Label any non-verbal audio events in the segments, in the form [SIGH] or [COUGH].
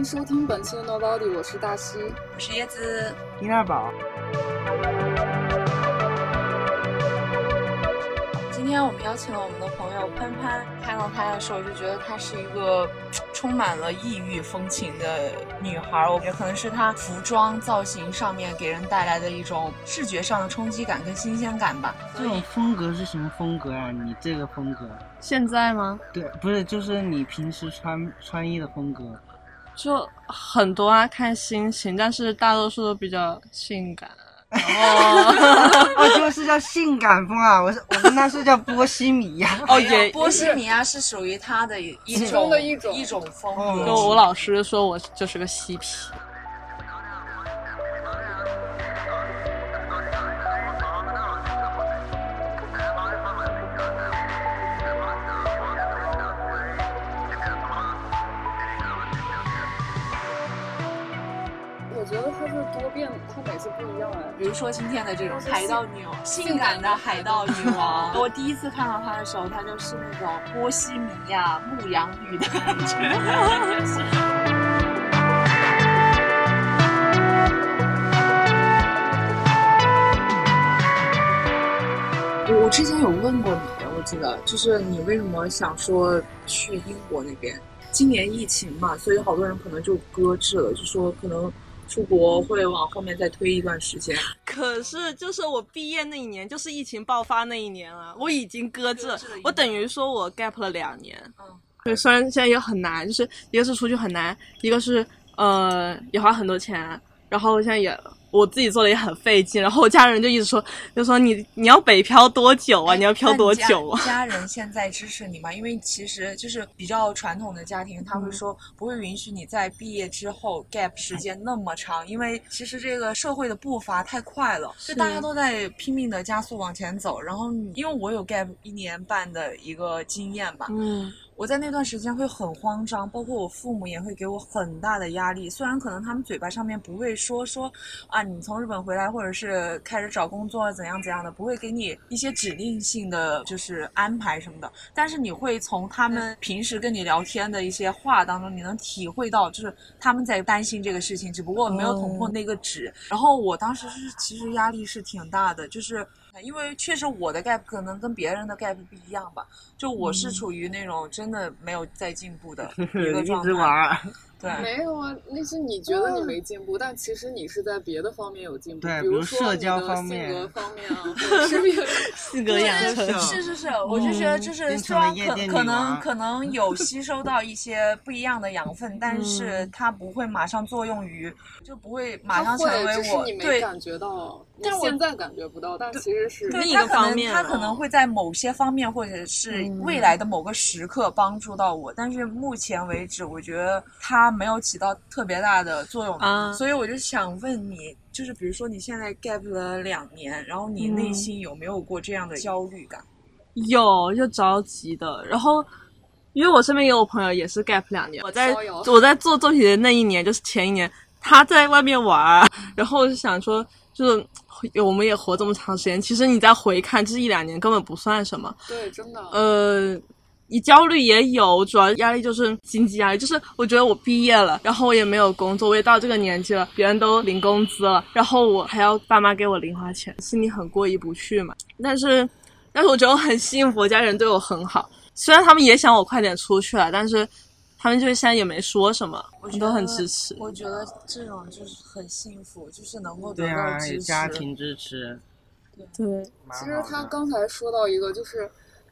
迎收听本期的 Nobody，我是大西。我是椰子，丁二宝，今天我们邀请了我们的朋友潘潘，看到她的时候就觉得她是一个充满了异域风情的女孩儿，也可能是她服装造型上面给人带来的一种视觉上的冲击感跟新鲜感吧。这种风格是什么风格啊？你这个风格，现在吗？对，不是，就是你平时穿穿衣的风格。就很多啊，看心情，但是大多数都比较性感。[LAUGHS] 然后哦，就是叫性感风啊！我是我们那是叫波西米亚。哦也波西米亚是属于他的一其种中的一种一种风哦格。就我老师说我就是个嬉皮。说今天的这种海盗女王，性感的海盗女王。我第一次看到她的时候，她就是那种波西米亚牧羊女的感觉。我之前有问过你，我记得就是你为什么想说去英国那边？今年疫情嘛，所以好多人可能就搁置了，就说可能出国会往后面再推一段时间。可是就是我毕业那一年，就是疫情爆发那一年啊，我已经搁置我等于说我 gap 了两年。嗯，对，虽然现在也很难，就是一个是出去很难，一个是呃也花很多钱，然后现在也我自己做的也很费劲，然后我家人就一直说，就说你你要北漂多久啊？你要漂多久啊？哎 [LAUGHS] 家家人现在支持你吗？因为其实就是比较传统的家庭，他嗯会说不会允许你在毕业之后 gap 时间那么长，因为其实这个社会的步伐太快了，就大家都在拼命的加速往前走。然后因为我有 gap 一年半的一个经验吧，嗯，我在那段时间会很慌张，包括我父母也会给我很大的压力。虽然可能他们嘴巴上面不会说说啊，你从日本回来，或者是开始找工作怎样怎样的，不会给你一些指令性的就是安排什么的，但是你会从他们平时跟你聊天的一些话当中，你能体会到就是他们在担心这个事情，只不过没有捅破那个纸。然后我当时是其实压力是挺大的，就是。因为确实我的 gap 可能跟别人的 gap 不一样吧，就我是处于那种真的没有在进步的一 [LAUGHS] 个一状态。直玩儿。[LAUGHS] 对，没有啊，那是你觉得你没进步，但其实你是在别的方面有进步，对比如社说你的交方面性格方面啊，[LAUGHS] 性格养成。对是是是，我就觉得就是变虽然可可能可能有吸收到一些不一样的养分，但是嗯它不会马上作用于，就不会马上成，为我对。感觉到，但是我现在感觉不到，但其实是对，另一他可能个方面他可能会在某些方面，或者是嗯。未来的某个时刻帮助到我，但是目前为止，我觉得它没有起到特别大的作用，啊所以我就想问你，就是比如说你现在 gap 了两年，然后你内嗯心有没有过这样的焦虑感？有就着急的，然后。因为我身边也有朋友也是 gap 两年，我在我在做作品的那一年，就是前一年，他在外面玩儿，[LAUGHS] 然后我就想说，就是我们也活这么长时间，其实你再回看，这一两年根本不算什么。对，真的，呃，你焦虑也有，主要压力就是经济压力，就是我觉得我毕业了，然后我也没有工作，我也到这个年纪了，别人都领工资了，然后我还要爸妈给我零花钱，心里很过意不去嘛。但是，但是我觉得我很幸福，我家人对我很好，虽然他们也想我快点出去了，但是他们就是现在也没说什么，我觉都很支持。我觉得这种就是很幸福，就是能够得对啊，到支持。有家庭支持。对，蛮其实他刚才说到一个，就是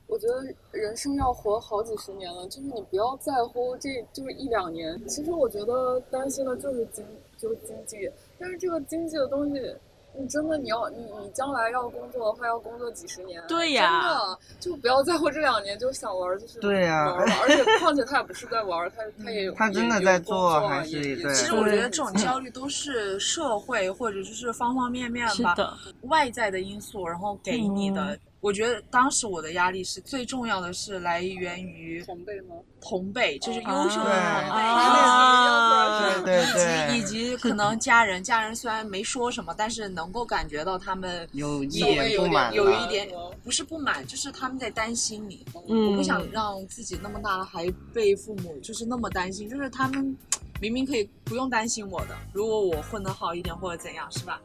我觉得人生要活好几十年了，就是你不要在乎这就是一两年。其实我觉得担心的就是经就是经济，但是这个经济的东西，你真的你要你你将来要工作的话，要工作几十年。对呀真的就不要在乎这两年就想玩儿，就是对呀而且况且他也不是在玩儿，他他也有他真的在工作做还是对其实我觉得这种焦虑都是社会或者就是方方面面吧，是的，外在的因素，然后给你的。嗯我觉得当时我的压力是最重要的是来源于同辈吗？同辈，就是优秀的啊同辈，啊对对对以及以及可能家人，家人虽然没说什么，但是能够感觉到他们有一点有点不满有一点不是不满，就是他们在担心你。嗯我不想让自己那么大了还被父母就是那么担心，就是他们明明可以不用担心我的，如果我混得好一点或者怎样，是吧？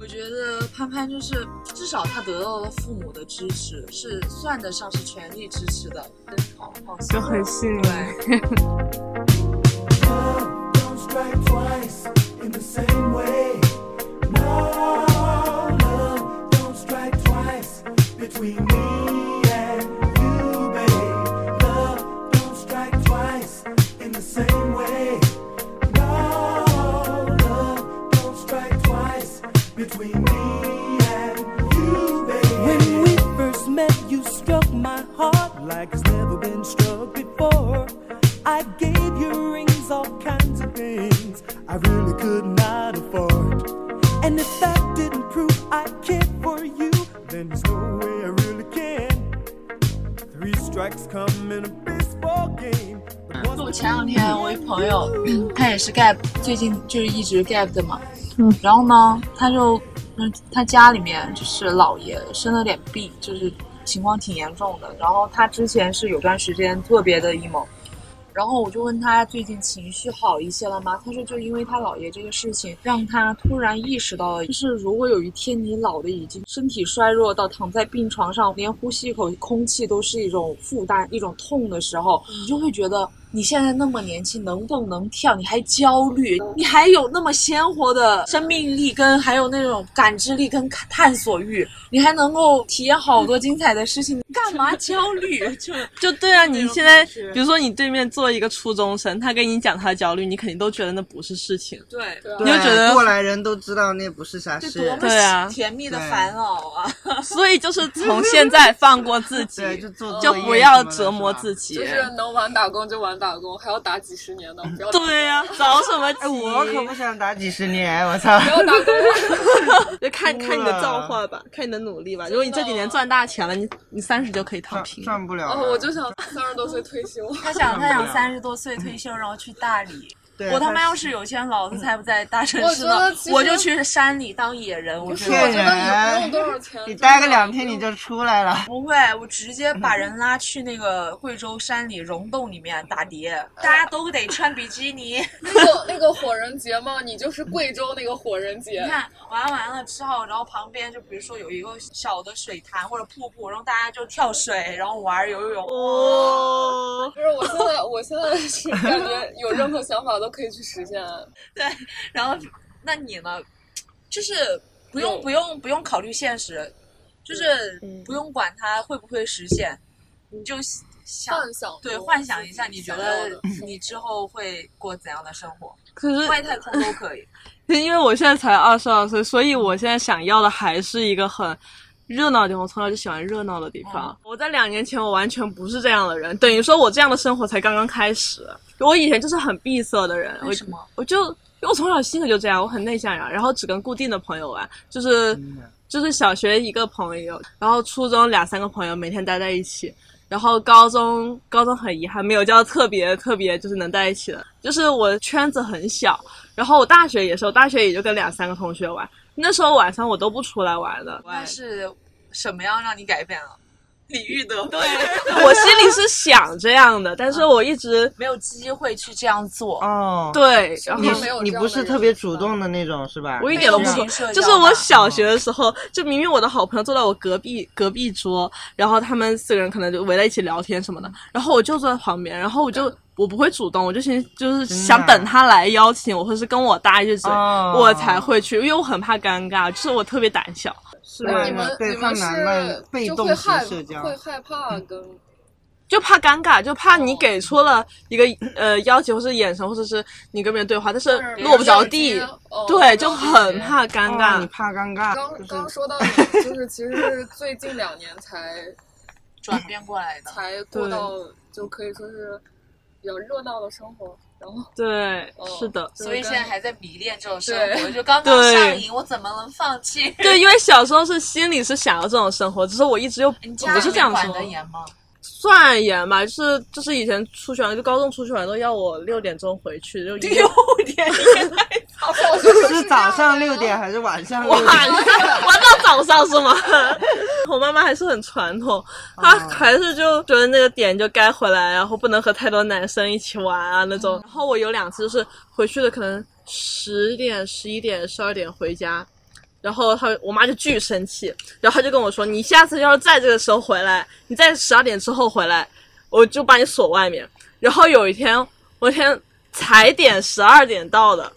我觉得潘潘就是至少他得到了父母的支持，是算得上是全力支持的，好放心就很幸运。就是一直 gap 的嘛。嗯。然后呢，他就，嗯，他家里面就是姥爷生了点病，就是情况挺严重的。然后他之前是有段时间特别的 emo。然后我就问他最近情绪好一些了吗？他说就因为他姥爷这个事情，让他突然意识到了，就是如果有一天你老的已经身体衰弱到躺在病床上，连呼吸一口空气都是一种负担、一种痛的时候，你就会觉得你现在那么年轻，能蹦能跳，你还焦虑，你还有那么鲜活的生命力，跟还有那种感知力跟探索欲，你还能够体验好多精彩的事情，你干嘛焦虑？[LAUGHS] 就就对啊，你现在比如说你对面坐一个初中生，他跟你讲他的焦虑，你肯定都觉得那不是事情。对。对啊你就觉得过来人都知道那不是啥事这多，么对啊甜蜜的烦恼啊！[LAUGHS] 所以就是从现在放过自己，[LAUGHS] 就就不要折磨自己。己。就是能玩打工就晚打工，还要打几十年呢，[LAUGHS] 不要对呀、着什么急？哎，我可不想打几十年，我操！不要打工。[LAUGHS] 就看看你的造化吧，看你的努力吧。如果你这几年赚大钱了，你你三十就可以躺平。赚不了然后了。我就想三十多岁退休。他想，他想三十多岁退休，然后去大理。对我他妈要是有钱，老子才不在大城市呢我就去山里当野人。我觉是，得我觉得也不用多少钱。你待个两天你就出来了。不会，我直接把人拉去那个贵州山里溶洞里面打碟，大家都得穿比基尼。[LAUGHS] 那个那个火人节嘛，你就是贵州那个火人节你。看玩完了之后，然后旁边就比如说有一个小的水潭或者瀑布，然后大家就跳水，然后玩游泳。哦，不是，我现在我现在是感觉有任何想法都可以去实现。[LAUGHS] 对，然后那你呢？就是不用不用不用考虑现实，就是嗯不用管它会不会实现，你就想幻想对幻想一下，你觉得你之后会过怎样的生活？可是外太空都可以。[LAUGHS] 因为我现在才二十二岁，所以我现在想要的还是一个很热闹的地方。我从小就喜欢热闹的地方。我在两年前我完全不是这样的人，等于说我这样的生活才刚刚开始。我以前就是很闭塞的人，为什么？我就因为我从小性格就这样，我很内向呀，然后只跟固定的朋友玩，就是就是小学一个朋友，然后初中两三个朋友，每天待在一起。然后高中高中很遗憾没有交特别特别就是能在一起的，就是我圈子很小。然后我大学也是，我大学也就跟两三个同学玩，那时候晚上我都不出来玩的。那是什么样让你改变了？李玉德对，[LAUGHS] 我心里是想这样的，但是我一直没有机会去这样做。哦，对，然后你不是特别主动的那种是吧？我一点都不没有懂社交，就是我小学的时候，就明明我的好朋友坐在我隔壁隔壁桌，然后他们四个人可能就围在一起聊天什么的，然后我就坐在旁边，然后我就我不会主动，我就先就是想等他来邀请我，或是跟我搭一句嘴，哦我才会去，因为我很怕尴尬，就是我特别胆小。是吗你们你们是，被动式社交会害怕跟就怕尴尬，就怕你给出了一个呃要求或是眼神，或者是你跟别人对话，但是落不着地对，就很怕尴哦尬你。怕尴尬，刚就是刚说到你，[LAUGHS] 就是其实是最近两年才转变过来的。才过到就可以说是比较热闹的生活，然后对，哦是的，所以现在还在迷恋这种生对活，就刚 [LAUGHS] 刚上瘾，我怎么能放弃？[LAUGHS] 对，因为小时候是心里是想要这种生活，只是我一直又不是这样说？算严吧，就是就是以前出去玩，就高中出去玩都要我六点钟回去，就 [LAUGHS] 是早上六点还是晚上六玩点？玩到早上是吗？[LAUGHS] 我妈妈还是很传统，她哦还是就觉得那个点就该回来，然后不能和太多男生一起玩啊那种。然后我有两次就是回去的可能十点、十一点、十二点回家。然后她我妈就巨生气，然后她就跟我说：“你下次要是在这个时候回来，你在十二点之后回来，我就把你锁外面。”然后有一天，我天才点十二点到的，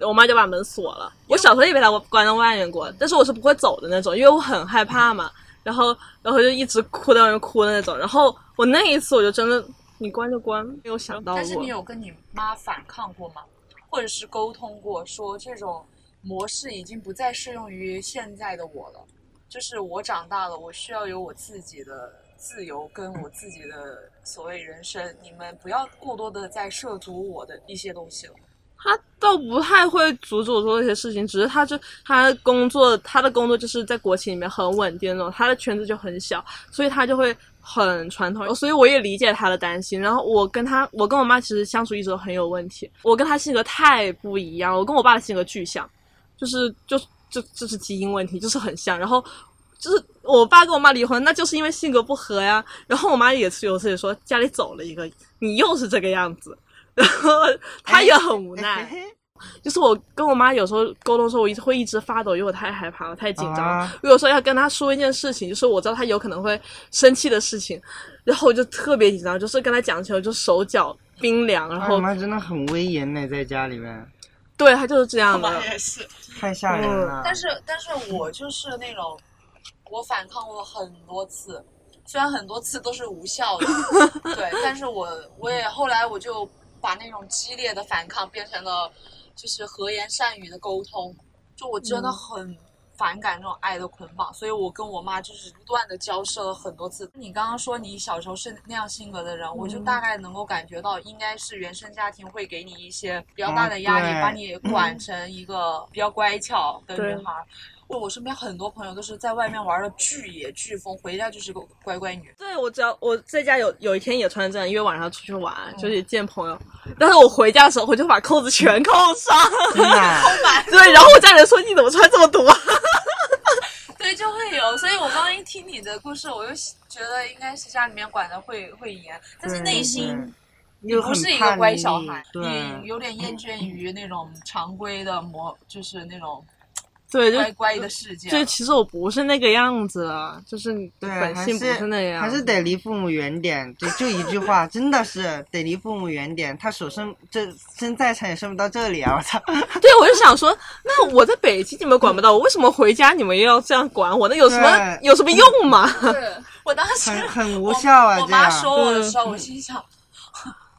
我妈就把门锁了。我小时候也被她关在外面过，但是我是不会走的那种，因为我很害怕嘛。然后，然后就一直哭在外面哭的那种。然后我那一次我就真的，你关就关，没有想到过。但是你有跟你妈反抗过吗？或者是沟通过，说这种模式已经不再适用于现在的我了？就是我长大了，我需要有我自己的自由跟我自己的所谓人生，你们不要过多的再涉足我的一些东西了。他倒不太会阻止我做这些事情，只是他就他工作，他的工作就是在国企里面很稳定那种，他的圈子就很小，所以他就会很传统，所以我也理解他的担心。然后我跟他，我跟我妈其实相处一直都很有问题，我跟他性格太不一样，我跟我爸的性格巨像，就是就就这是基因问题，就是很像。然后就是我爸跟我妈离婚，那就是因为性格不合呀。然后我妈也是有次也说家里走了一个，你又是这个样子，然 [LAUGHS] 后他也很无奈。就是我跟我妈有时候沟通的时候，我一直会一直发抖，因为我太害怕了，太紧张了。啊我有时候要跟她说一件事情，就是我知道她有可能会生气的事情，然后我就特别紧张，就是跟她讲起来就手脚冰凉，然后我后妈真的很威严呢，在家里面对她就是这样的。也是，太吓人了。但是但是我就是那种，我反抗过很多次，虽然很多次都是无效的，[LAUGHS] 对，但是我我也后来我就把那种激烈的反抗变成了就是和言善语的沟通，就我真的很。反感这种爱的捆绑，所以我跟我妈就是不断的交涉了很多次。你刚刚说你小时候是那样性格的人，我就大概能够感觉到，应该是原生家庭会给你一些比较大的压力，啊把你管 [LAUGHS] 成一个比较乖巧的女孩。我我身边很多朋友都是在外面玩的巨野巨疯，回家就是个乖乖女。对，我只要我在家有有一天也穿这样，因为晚上出去玩，嗯就是见朋友，但是我回家的时候我就把扣子全扣上，[LAUGHS] 真的啊，[LAUGHS] 对，然后我家人说你怎么穿这么多？[LAUGHS] 对，就会有。所以我刚刚一听你的故事，我就觉得应该是家里面管的会会严，但是内心对你不是一个乖小孩，对你有点厌倦于那种常规的模，就是那种对，就乖乖的世界。就其实我不是那个样子了，就是本性不是那样，还是得离父母远点。就就一句话，真的是得离父母远点。他手伸这伸再长也伸不到这里啊！我操，对，我就想说，那我在北京你们管不到我，为什么回家你们又要这样管我？那有什么有什么用吗？对，我当时很很无效啊！我妈说我的时候，我心想，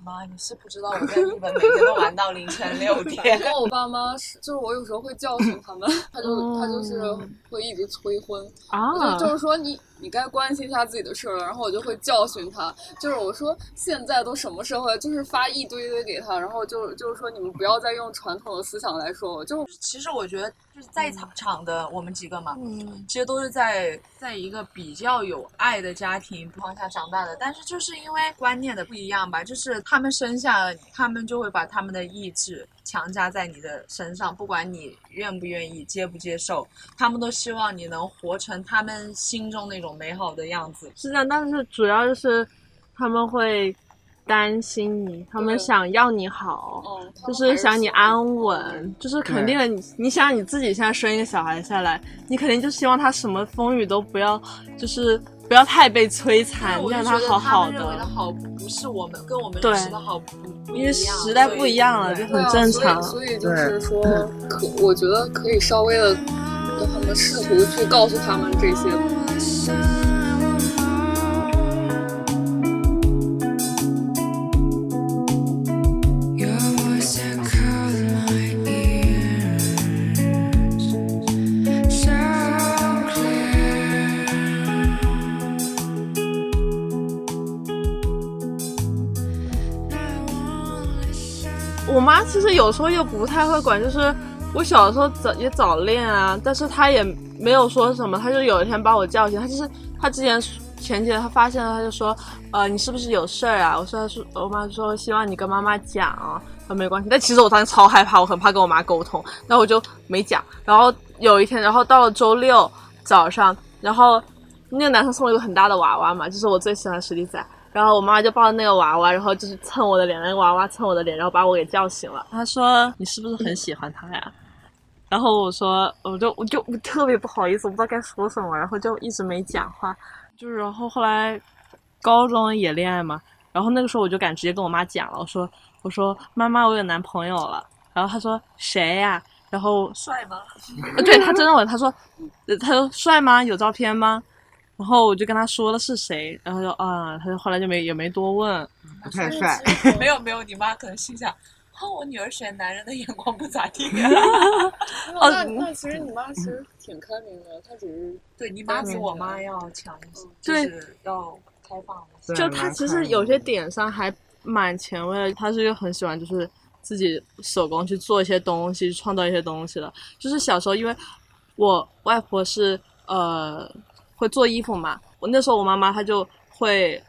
妈，你是不知道我在日本每天都玩到凌晨六点。[LAUGHS] 跟我爸妈是，就是我有时候会教训他们，他就他就是哦会一直催婚，啊就是说你你该关心一下自己的事儿了，然后我就会教训他，就是我说现在都什么社会，就是发一堆堆给他，然后就就是说你们不要再用传统的思想来说我，就其实我觉得就是在场场的我们几个嘛，嗯，其实都是在在一个比较有爱的家庭情况下长大的，但是就是因为观念的不一样吧，就是他们生下了，他们就会把他们的意志强加在你的身上，不管你愿不愿意、接不接受，他们都希望你能活成他们心中那种美好的样子。是这样，但是主要就是他们会担心你，他们想要你好。嗯，就是想你安稳，就是肯定的。你你想你自己现在生一个小孩下来，你肯定就希望他什么风雨都不要，就是不要太被摧残，让他好好的的。好，不是我们跟我们对认识的好不不因为时代不一样了，就很正常。所以所以就是说，可我觉得可以稍微的让他们试图去告诉他们这些。其实有时候又不太会管，就是我小的时候早也早恋啊，但是他也没有说什么，他就有一天把我叫醒，他就是他之前前几天他发现了，他就说，呃，你是不是有事儿啊？我说说，我妈说希望你跟妈妈讲啊，没关系，但其实我当时超害怕，我很怕跟我妈沟通，然后我就没讲。然后有一天，然后到了周六早上，然后那个男生送了一个很大的娃娃嘛，就是我最喜欢的实力仔。然后我妈就抱着那个娃娃，然后就是蹭我的脸，那个娃娃蹭我的脸，然后把我给叫醒了。她说：“你是不是很喜欢他呀？”然后我说：“我就我就我特别不好意思，我不知道该说什么，然后就一直没讲话。就是然后后来高中也恋爱嘛，然后那个时候我就敢直接跟我妈讲了，我说我说妈妈我有男朋友了。然后她说谁呀？然后帅吗？[LAUGHS] 对他真的问，他说，他说帅吗？有照片吗？然后我就跟他说了是谁，然后就啊，他就后来就没也没多问。不太帅。[LAUGHS] 没有没有，你妈可能心想，哦，我女儿选男人的眼光不咋地。哦 [LAUGHS] [LAUGHS] 那那其实你妈其实挺开明的，她只是对你妈比我妈要强一些，就是要开放一些。就她其实有些点上还蛮前卫的，她是一个很喜欢就是自己手工去做一些东西，创造一些东西的。就是小时候，因为我外婆是呃会做衣服嘛，我那时候我妈妈她就会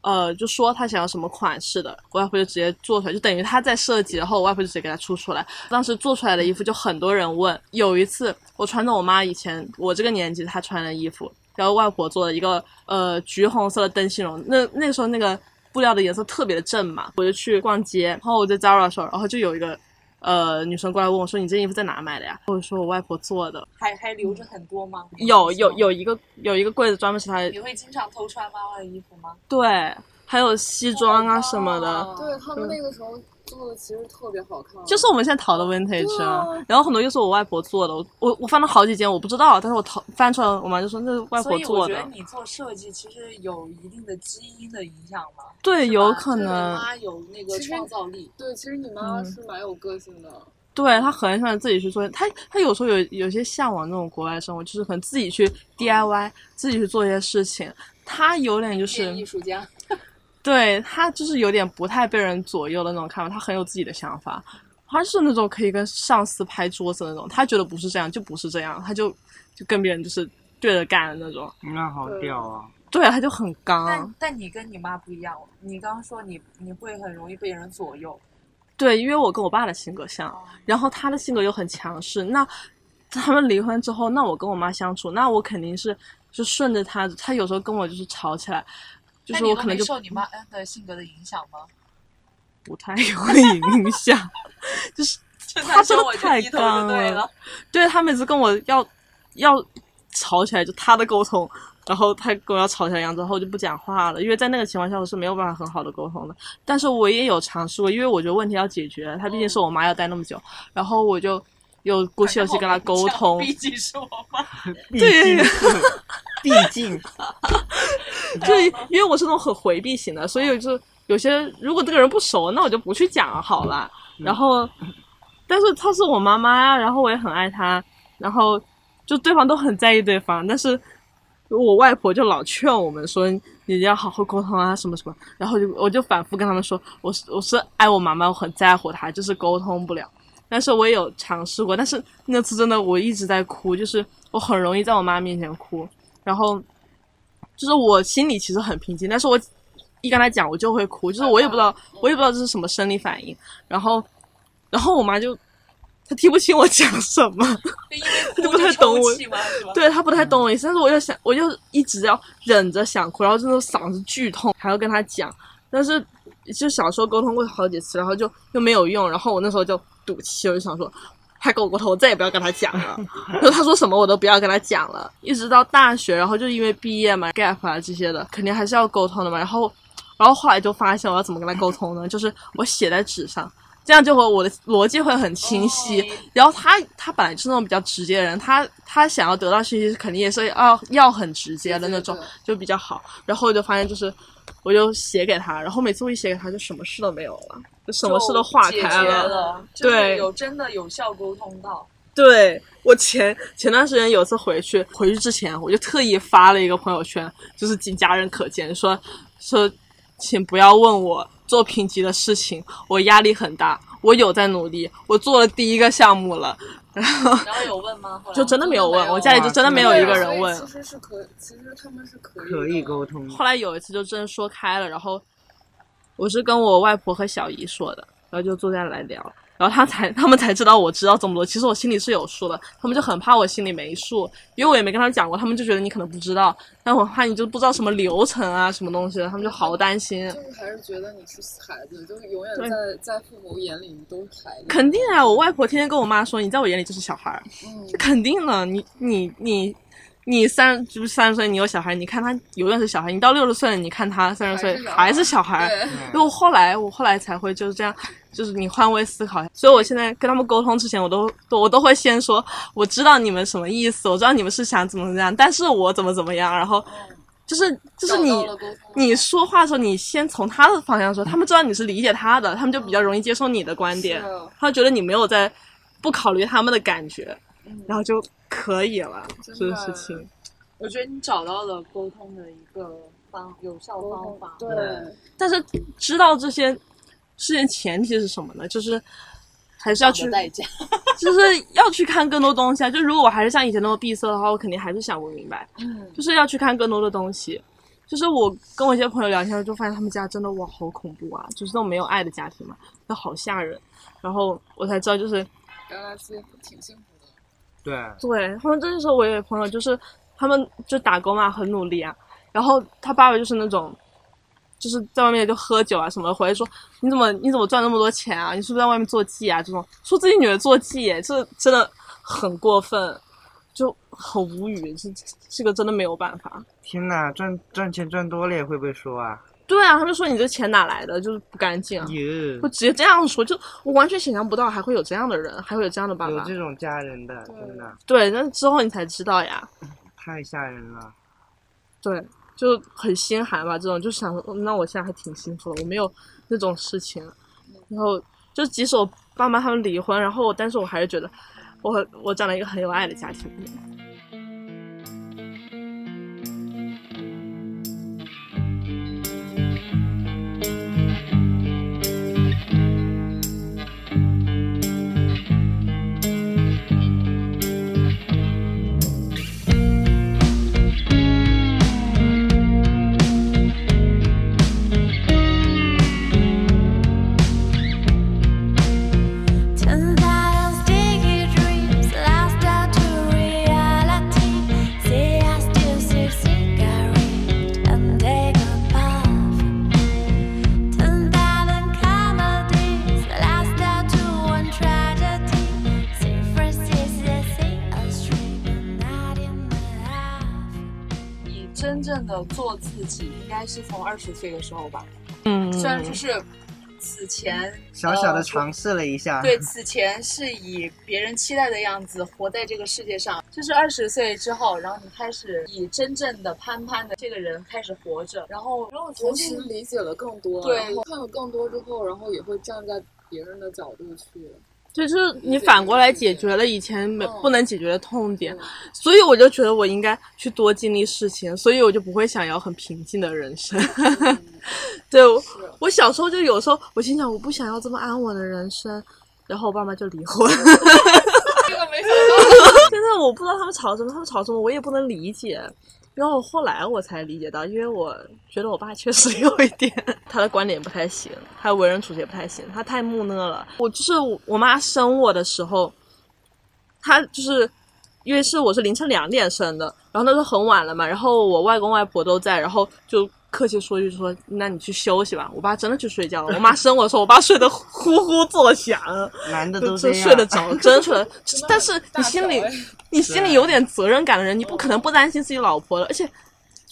呃就说她想要什么款式的，我外婆就直接做出来，就等于她在设计，然后我外婆就直接给她出出来。当时做出来的衣服就很多人问。有一次我穿着我妈以前我这个年纪她穿的衣服，然后外婆做的一个呃橘红色的灯芯绒，那那时候那个布料的颜色特别的正嘛，我就去逛街，然后我在 Zara 的时候，然后就有一个呃女生过来问我说：“你这衣服在哪买的呀？”或者说：“我外婆做的。还还留着很多吗？”有有。有一个有一个柜子专门是她的，你会经常偷穿妈妈的衣服吗？对，还有西装啊什么的。哦对他们那个时候做的其实特别好看，就是我们现在淘的 vintage 啊啊，然后很多又是我外婆做的，我我我翻了好几件，我不知道，但是我淘翻出来，我妈就说那是外所以我婆做的觉得，你做设计其实有一定的基因的影响吧。对，有可能，妈有那个创造力。对，其实你妈是蛮有个性的。对她很喜欢自己去做，她她有时候有有些向往那种国外生活，就是可能自己去 DIY，自己去做一些事情，她有点就是艺术家，对他就是有点不太被人左右的那种看法，他很有自己的想法，他是那种可以跟上司拍桌子的那种，他觉得不是这样就不是这样，他就就跟别人就是对着干的那种，那好屌啊！对他就很刚但，但你跟你妈不一样，你刚刚说你你会很容易被人左右，对，因为我跟我爸的性格像，然后他的性格又很强势，那他们离婚之后，那我跟我妈相处，那我肯定是就顺着他，他有时候跟我就是吵起来，就是我可能就受你妈嗯的性格的影响吗？不太会影响，[LAUGHS] 就是就他真的我太刚了。对他每次跟我要要吵起来，就他的沟通，然后他跟我要吵起来样子，然后我就不讲话了，因为在那个情况下我是没有办法很好的沟通的。但是我也有尝试过，因为我觉得问题要解决，他毕竟是我妈要待那么久，然后我就有鼓起勇气跟他沟通。[LAUGHS] 毕竟是我妈。毕对 [LAUGHS] 毕竟 [LAUGHS] 就，因为我是那种很回避型的，所以就有些如果这个人不熟，那我就不去讲好了。然后，但是她是我妈妈呀，然后我也很爱她，然后就对方都很在意对方，但是我外婆就老劝我们说你要好好沟通啊，什么什么。然后就我就反复跟他们说，我是我是爱我妈妈，我很在乎她，就是沟通不了。但是我也有尝试过，但是那次真的我一直在哭，就是我很容易在我妈面前哭，然后就是我心里其实很平静，但是我一跟她讲我就会哭，就是我也不知道我也不知道这是什么生理反应，然后然后我妈就她听不清我讲什么，[LAUGHS] 她就不太懂我？对她不太懂我意思，但是我就想我就一直要忍着想哭，然后真的嗓子剧痛，还要跟她讲，但是就小时候沟通过好几次，然后就又没有用，然后我那时候就赌气，我就想说。他跟我沟通，我再也不要跟他讲了。[LAUGHS] 然后他说什么我都不要跟他讲了。一直到大学，然后就因为毕业嘛，gap 啊这些的，肯定还是要沟通的嘛。然后，然后后来就发现我要怎么跟他沟通呢？就是我写在纸上，这样就会我的逻辑会很清晰。哦然后他他本来就是那种比较直接的人，他他想要得到信息肯定也是要要很直接的那种就比较好。然后我就发现就是，我就写给他，然后每次我一写给他，就什么事都没有了，就什么事都化开决了，对就是有真的有效沟通到。对我前前段时间有次回去，回去之前我就特意发了一个朋友圈，就是仅家人可见，说说请不要问我做评级的事情，我压力很大，我有在努力，我做了第一个项目了，然后有问吗？后来就真的没有问，我家里就真的没有一个人问。其实是可，其实他们是可以可以沟通。后来有一次就真的说开了，然后我是跟我外婆和小姨说的，然后就坐下来聊，然后他才他们才知道我知道这么多，其实我心里是有数的，他们就很怕我心里没数，因为我也没跟他们讲过，他们就觉得你可能不知道，但我怕你就不知道什么流程啊什么东西的，他们就好担心。就是还是觉得你是孩子，就是永远对在在父母眼里你都是孩子。肯定啊！我外婆天天跟我妈说，你在我眼里就是小孩儿，嗯，这肯定的。你你你你三就是三十岁，你有小孩，你看他永远是小孩。你到六十岁了，你看他三十岁还是小孩。对，因为我后来我后来才会就是这样，就是你换位思考。所以我现在跟他们沟通之前，我都都我都会先说，我知道你们什么意思，我知道你们是想怎么怎么样，但是我怎么怎么样，然后就是就是你你说话的时候，你先从他的方向说，他们知道你是理解他的，他们就比较容易接受你的观点，他觉得你没有在不考虑他们的感觉，嗯然后就可以了，这个事情。我觉得你找到了沟通的一个方有效方法。对，但是知道这些事情前提是什么呢？就是还是要去代价。[LAUGHS] 就是要去看更多东西啊！就如果我还是像以前那么闭塞的话，我肯定还是想不明白。嗯，就是要去看更多的东西。就是我跟我一些朋友聊天，就发现他们家真的哇好恐怖啊，就是那种没有爱的家庭嘛，就好吓人。然后我才知道，就是原来其实挺幸福的。对，对他们这时候我也有朋友，就是他们就打工嘛，很努力啊。然后他爸爸就是那种，就是在外面就喝酒啊什么的，回来说你怎么你怎么赚那么多钱啊？你是不是在外面做妓啊？这种说自己女儿做妓，这真的很过分，就很无语。这这个真的没有办法。天呐，赚赚钱赚多了也会不会说啊？对啊，他们说你这钱哪来的，就是不干净啊。有会直接这样说，就我完全想象不到还会有这样的人，还会有这样的爸爸。有这种家人的，真的对，那之后你才知道呀。太吓人了。对，就很心寒吧，这种就想，那我现在还挺幸福的，我没有那种事情。然后就即使我爸妈他们离婚，然后但是我还是觉得我我长了一个很有爱的家庭。该是从二十岁的时候吧。嗯，虽然就是此前小小的呃尝试了一下，对，此前是以别人期待的样子活在这个世界上，就是二十岁之后，然后你开始以真正的潘潘的这个人开始活着，然后然后同时理解了更多，对然后看了更多之后，然后也会站在别人的角度去。对，就是你反过来解决了以前没嗯不能解决的痛点，嗯所以我就觉得我应该去多经历事情，所以我就不会想要很平静的人生。[LAUGHS] 对，我我小时候就有时候我心想，我不想要这么安稳的人生，然后我爸妈就离婚。这个没想到，[LAUGHS] 现在我不知道他们吵什么，他们吵什么我也不能理解。然后后来我才理解到，因为我觉得我爸确实 [LAUGHS] 有一点他的观点不太行，他为人处事也不太行，他太木讷了。我就是我妈生我的时候，他就是因为是我是凌晨两点生的，然后那时候很晚了嘛，然后我外公外婆都在，然后就客气说一句说，那你去休息吧。我爸真的去睡觉了。我妈生我的时候，我爸睡得呼呼作响，男的都这样，睡得着，[LAUGHS] 真睡得。[LAUGHS] 但是你心里你心里有点责任感的人，你不可能不担心自己老婆的，而且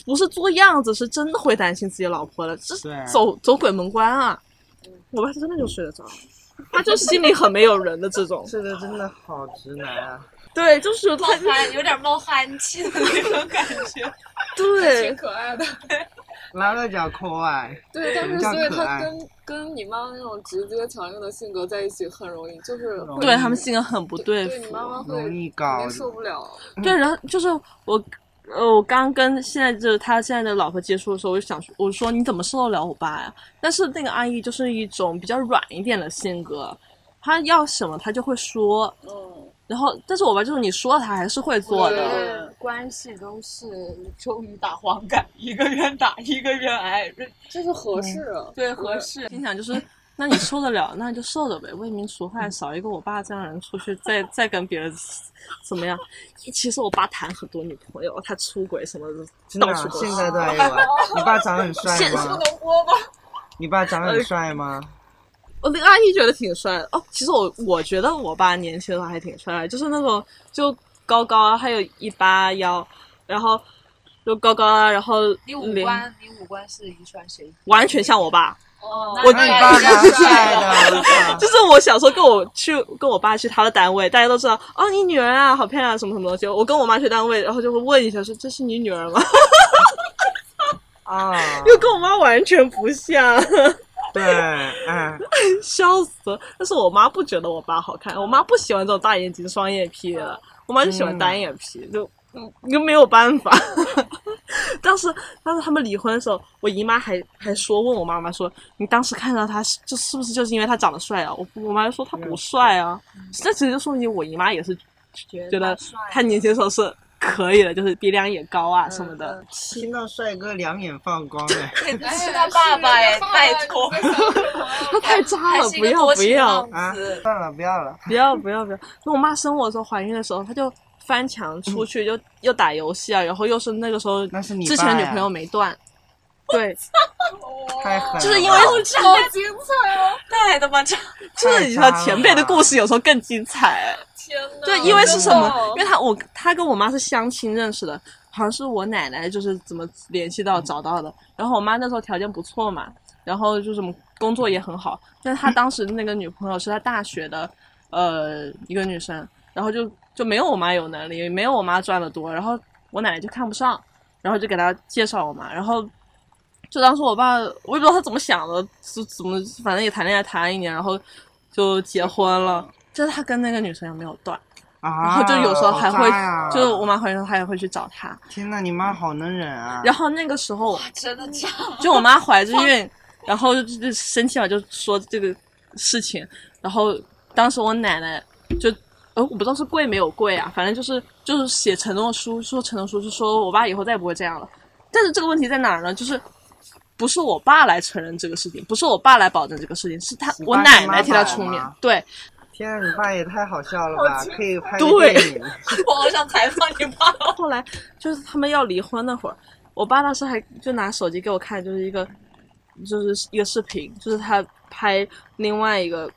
不是做样子，是真的会担心自己老婆的，这对走走鬼门关啊！我爸真的就睡得着，他就心里很没有人的这种，[LAUGHS] 这个真的好直男啊！对，就是冒他，憨，有点冒憨气的那种感觉。对挺，可爱的。拉个脚可爱，对，但是所以他跟跟你妈妈那种直接强硬的性格在一起很容易，就是对他们性格很不对对你付。妈妈会容易搞定受不了。对，然后就是我，呃，我刚跟现在就是他现在的老婆接触的时候，我就想说，我说你怎么受得了我爸呀？但是那个阿姨就是一种比较软一点的性格，她要什么她就会说，嗯，然后但是我爸就是你说了他还是会做的。对关系都是周瑜打黄盖，一个愿打，一个愿挨，这是合适啊。对合适。心想就是，那你受得了，那就受着呗。为民除害，少一个我爸这样的人出去，再再跟别人怎么样？其实我爸谈很多女朋友，他出轨什么的，真的啊到处都是。现在都还有啊。[LAUGHS] 你爸长得很帅现吗？能播吗？你爸长得很帅吗？[LAUGHS] 我那个阿姨觉得挺帅的哦。其实我我觉得我爸年轻的时候还挺帅的，就是那种就高高啊，还有一八幺，然后就高高啊，然后你五脸官，你五官是遗传谁？完全像我爸。哦我那你爸蛮帅的，[LAUGHS] 就是我小时候跟我去跟我爸去他的单位，大家都知道哦，你女儿啊，好漂亮，什么什么东西。我跟我妈去单位，然后就会问一下说这是你女儿吗？啊，[LAUGHS] 又跟我妈完全不像，对，嗯，[LAUGHS] 笑死了。但是我妈不觉得我爸好看，我妈不喜欢这种大眼睛双眼皮的，我妈就喜欢单眼皮，就嗯就没有办法。[LAUGHS] 当时当时他们离婚的时候，我姨妈还还说问我妈妈说，你当时看到他是就是不是就是因为他长得帅啊？我我妈就说他不帅啊，这其实就说明我姨妈也是觉得他年轻的时候是可以了，就是鼻梁也高啊什么的。听到帅哥两眼放光哎，[LAUGHS] 是他爸爸哎，拜托，他太渣了，不要不要啊，算了，不要了。不要不要不要！就我妈生我的时候，怀孕的时候，她就翻墙出去，就又打游戏啊，然后又是那个时候那是你之前女朋友没断，对，[LAUGHS] 太狠了，就是因为超精彩哦！太他妈渣！就是你知道前辈的故事有时候更精彩。对，因为是什么？因为他我他跟我妈是相亲认识的，好像是我奶奶就是怎么联系到找到的。然后我妈那时候条件不错嘛，然后就什么工作也很好，但是他当时那个女朋友是他大学的呃一个女生，然后就就没有我妈有能力，也没有我妈赚的多，然后我奶奶就看不上，然后就给他介绍我妈，然后。就当时我爸，我也不知道他怎么想的，就怎么，反正也谈恋爱谈了一年，然后就结婚了。就是他跟那个女生有没有断，啊，然后就有时候还会，就是我妈怀孕的时候，她也会去找他。天呐，你妈好能忍啊！然后那个时候，真的假！就我妈怀着孕，然后就就生气嘛，就说这个事情。然后当时我奶奶就，呃，我不知道是跪没有跪啊，反正就是就是写承诺书，说承诺书，就说我爸以后再也不会这样了。但是这个问题在哪儿呢？就是不是我爸来承认这个事情，不是我爸来保证这个事情，是他我奶奶替他出面。对，天啊，你爸也太好笑了吧！可以拍对电影。[LAUGHS] 我好想采访你爸。[LAUGHS] 后来就是他们要离婚那会儿，我爸当时还就拿手机给我看，就是一个就是一个视频，就是他拍另外一个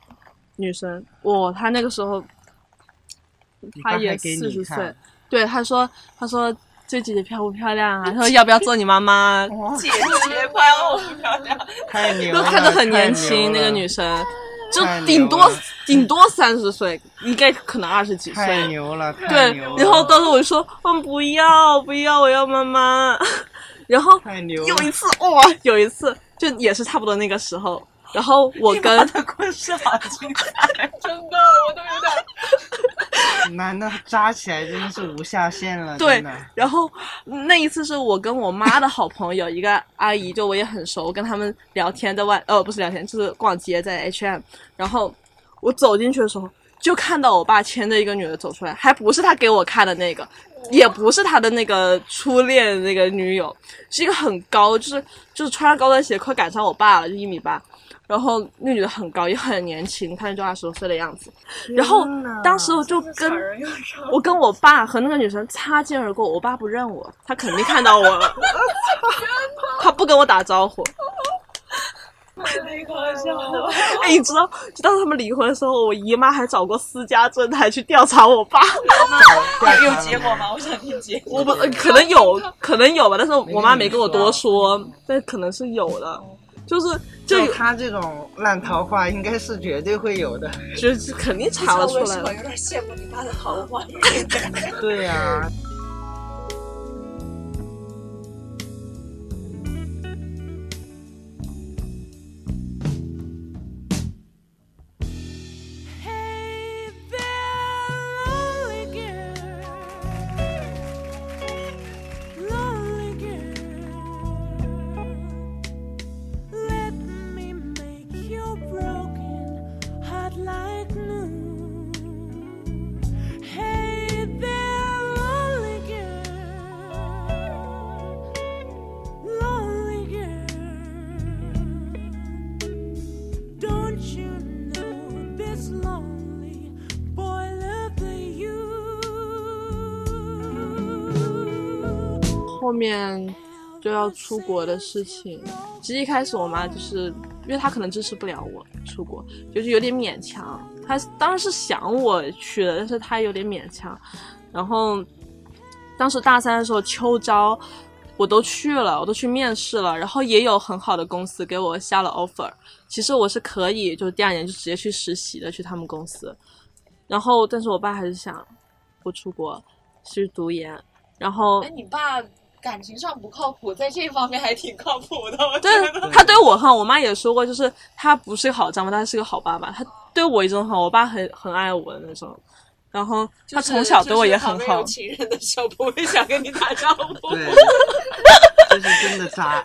女生，哇，他那个时候他也四十岁，对，他说他说这姐姐漂不漂亮啊？他说要不要做你妈妈？姐姐快要不漂亮，太牛了，都看着很年轻，那个女生就顶多 [LAUGHS] 顶多三十岁，应该可能二十几岁。太牛了，对牛，了然后当时我就说，嗯，不要不要，我要妈妈。[LAUGHS] 然后有一次哇，有一次就也是差不多那个时候，然后我跟的故事好精彩，[LAUGHS] 真的，我都有点男的扎起来真的是无下限了，对。，然后那一次是我跟我妈的好朋友，一个阿姨，就我也很熟，跟他们聊天在外，呃，不是聊天，就是逛街在 H&M，然后我走进去的时候，就看到我爸牵着一个女的走出来，还不是他给我看的那个，也不是他的那个初恋那个女友，是一个很高，就是就是穿着高跟鞋快赶上我爸了，就一米八。然后那女的很高，也很年轻，看着就二十多岁的样子。然后当时我就跟我跟我爸和那个女生擦肩而过，我爸不认我，他肯定看到我了，[LAUGHS] 他不跟我打招呼。太搞笑了。哎，你知道，就当时他们离婚的时候，我姨妈还找过私家侦探去调查我爸。有结果吗？我想听结果。我不呃可能有，可能有吧，但是我妈没跟我多说，但可能是有的。就是就，就他这种烂桃花，应该是绝对会有的。就是肯定查了出来了。我有点羡慕你爸的桃花。[LAUGHS] 对呀、后面就要出国的事情，其实一开始我妈就是因为她可能支持不了我出国，就是有点勉强。她当然是想我去的，但是她有点勉强。然后当时大三的时候秋招。我都去了，我都去面试了，然后也有很好的公司给我下了 offer。其实我是可以，就是第二年就直接去实习的，去他们公司。然后，但是我爸还是想不出国，去读研。然后哎，，你爸感情上不靠谱，[LAUGHS] 在这方面还挺靠谱的，我觉对得。他对我很好，我妈也说过，就是他不是个好丈夫，但是是个好爸爸。他对我一直很好，我爸很很爱我的那种。然后他从小对我也很好就是旁边有。情人的时候不会想跟你打招呼。对，[LAUGHS] 这是真的渣。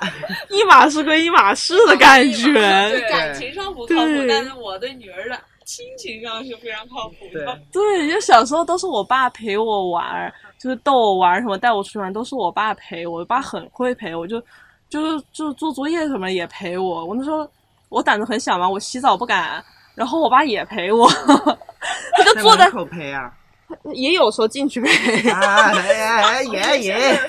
一码事归一码事的感觉。对感情上不靠谱，但是我对女儿的亲情上是非常靠谱的。对，就小时候都是我爸陪我玩儿，就是逗我玩什么，带我出去玩都是我爸陪我。我爸很会陪我，就就是就做作业什么也陪我。我那时候我胆子很小嘛，我洗澡不敢，然后我爸也陪我，[LAUGHS] 他就坐在门口陪啊。[LAUGHS] 也有时候进去陪，啊，也 [LAUGHS] 也，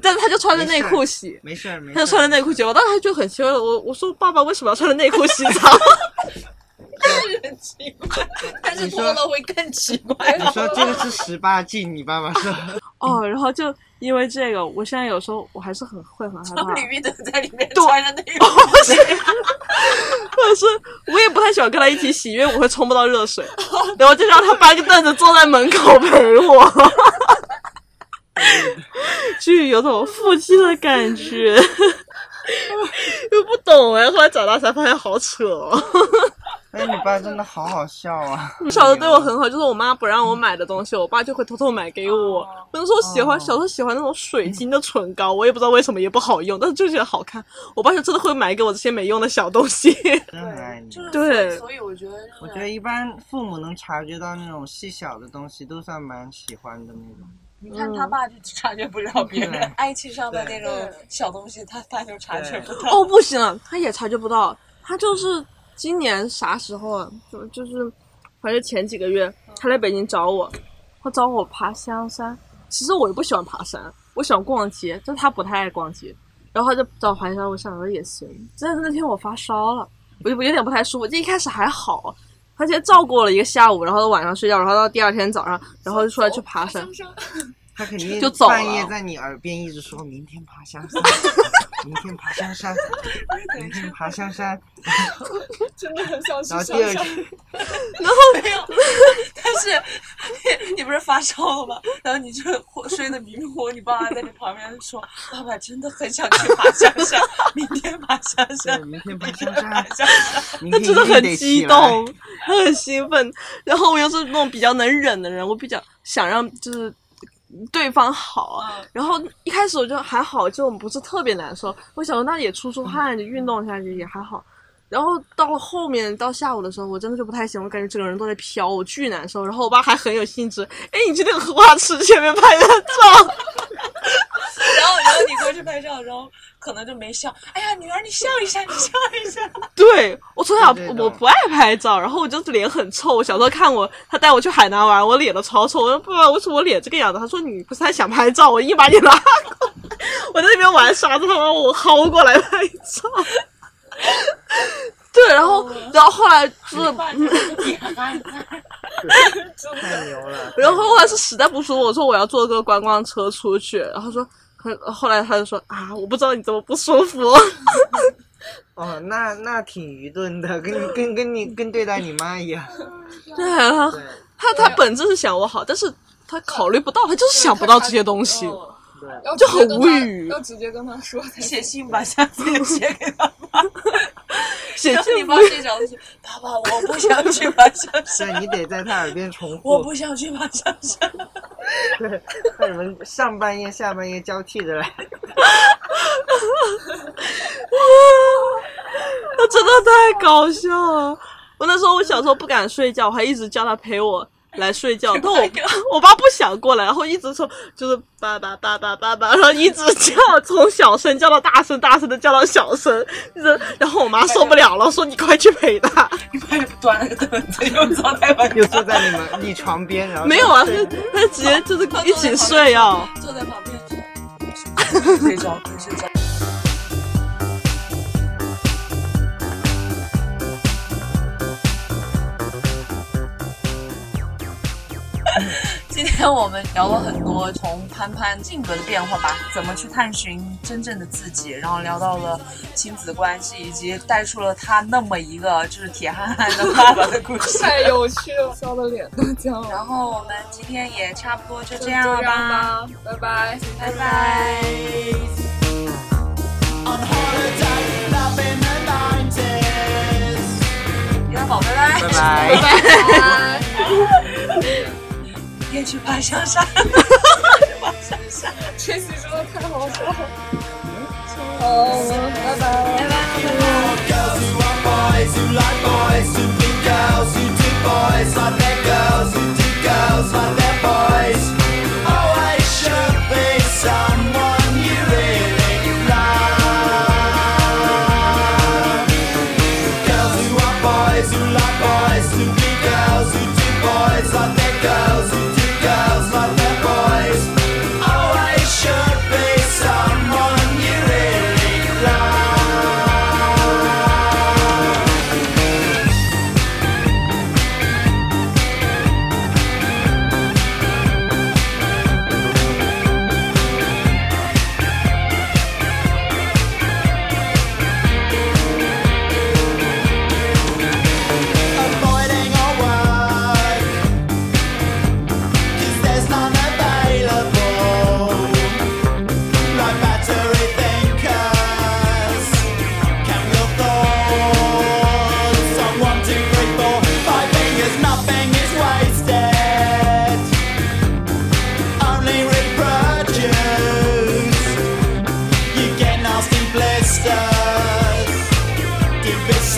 但是他就穿着内裤洗。没事儿没事儿。他就穿着内裤洗，我当时就很奇怪，我我说爸爸为什么要穿着内裤洗澡？很奇怪，[LAUGHS] 但是脱了会更奇怪。你说这个是十八禁，你爸爸说。哦，然后就因为这个，我现在有时候我还是很会很害怕。李玉德在里面穿着内裤，[LAUGHS] 或者是我也不太喜欢跟他一起洗，因为我会冲不到热水，[LAUGHS] 然后就让他搬个凳子坐在门口陪我，就有种父亲的感觉。又不懂哎，后来长大才发现好扯哦。[LAUGHS] 哎，你爸真的好好笑啊！[LAUGHS] 小时候对我很好，就是我妈不让我买的东西，我爸就会偷偷买给我。我那时候喜欢，哦小时候喜欢那种水晶的唇膏，我也不知道为什么，也不好用，但是就觉得好看。我爸就真的会买给我这些没用的小东西。[LAUGHS] 真很爱你。就是对所以我觉得，我觉得一般父母能察觉到那种细小的东西，都算蛮喜欢的那种。你看他爸就察觉不了别人对爱情上的那种小东西，他他就察觉不到。哦，不行了，他也察觉不到。他就是今年啥时候啊？就就是，反正前几个月他来北京找我，他找我爬香山。其实我也不喜欢爬山，我喜欢逛街，但他不太爱逛街。然后他就找我爬山，我想说也行。但是那天我发烧了，我就有点不太舒服。就一开始还好，他先照顾我了一个下午，然后晚上睡觉，然后到第二天早上，然后就出来去爬山。他肯定就走了半夜在你耳边一直说明天爬香山，[LAUGHS] 明天爬香山，[LAUGHS] 明天爬香山。[LAUGHS] 真的很想去然后香山。第二天，没有，但是你你不是发烧了吗？然后你就睡得迷迷糊糊，你爸爸在你旁边说：“爸爸真的很想去爬香山，明天爬香，山，明天爬香山，他真的很。激动，他很兴奋。然后我又是那种比较能忍的人，我比较想让就是对方好。嗯然后一开始我就还好，就不是特别难受。我想说那也出出汗，就运动一下就也还好。然后到了后面到下午的时候，我真的就不太行，我感觉整个人都在飘，我巨难受。然后我爸还很有兴致，哎，你去那个荷花池前面拍的照。你过去拍照，然后可能就没笑。哎呀，女儿，你笑一下，你笑一下。[LAUGHS] 对我从小我不爱拍照，然后我就脸很臭。我小时候看我他带我去海南玩，我脸都超臭。我说不知道为什么我脸这个样子。他说你不是还想拍照，我硬把你拉过来。[LAUGHS] 我在那边玩耍子，他把我薅过来拍照。[LAUGHS] 对，然后然后后来就是，太牛了。然后后来是实在不舒服，我说我要坐个观光车出去，然后说。他后来他就说啊，我不知道你怎么不舒服。[LAUGHS] 哦，那那挺愚钝的，跟你跟跟你跟对待你妈一样。[LAUGHS] 对，啊对他他本质是想我好，但是他考虑不到，他就是想不到这些东西。就很无语要直接跟他说才写。信吧，下次就写给他 [LAUGHS] 爸。写然后你信爸睡着了，说爸爸，我不想去爬香山，对你得在他耳边重 [LAUGHS] 复。我不想去爬香山。对，那你们上半夜下半夜交替着来。[LAUGHS] 他真的太搞笑了。我那时候我小时候不敢睡觉，我还一直叫他陪我来睡觉，[LAUGHS] 但我我爸不想过来，然后一直从就是爸爸爸爸爸爸，然后一直叫，从小声叫到大声，大声的叫到小声，然后我妈受不了了，说你快去陪他。你爸又端了个凳子，又坐在又坐在你们你床边，然后没有啊，睡他他直接就是一起睡哦。坐在旁边说。对照对是天我们聊了很多从潘潘性格的变化吧，怎么去探寻真正的自己，然后聊到了亲子关系，以及带出了他那么一个就是铁憨憨的爸爸的故事。[LAUGHS] 太有趣了，笑的脸都僵了。然后我们今天也差不多就就这样了吧，吧，拜拜，拜拜。On holiday, loving the 90s. 一个宝，拜拜。拜拜。拜。别去爬香山。去爬香山这期真的太好笑了。好，拜拜，拜拜。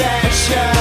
Session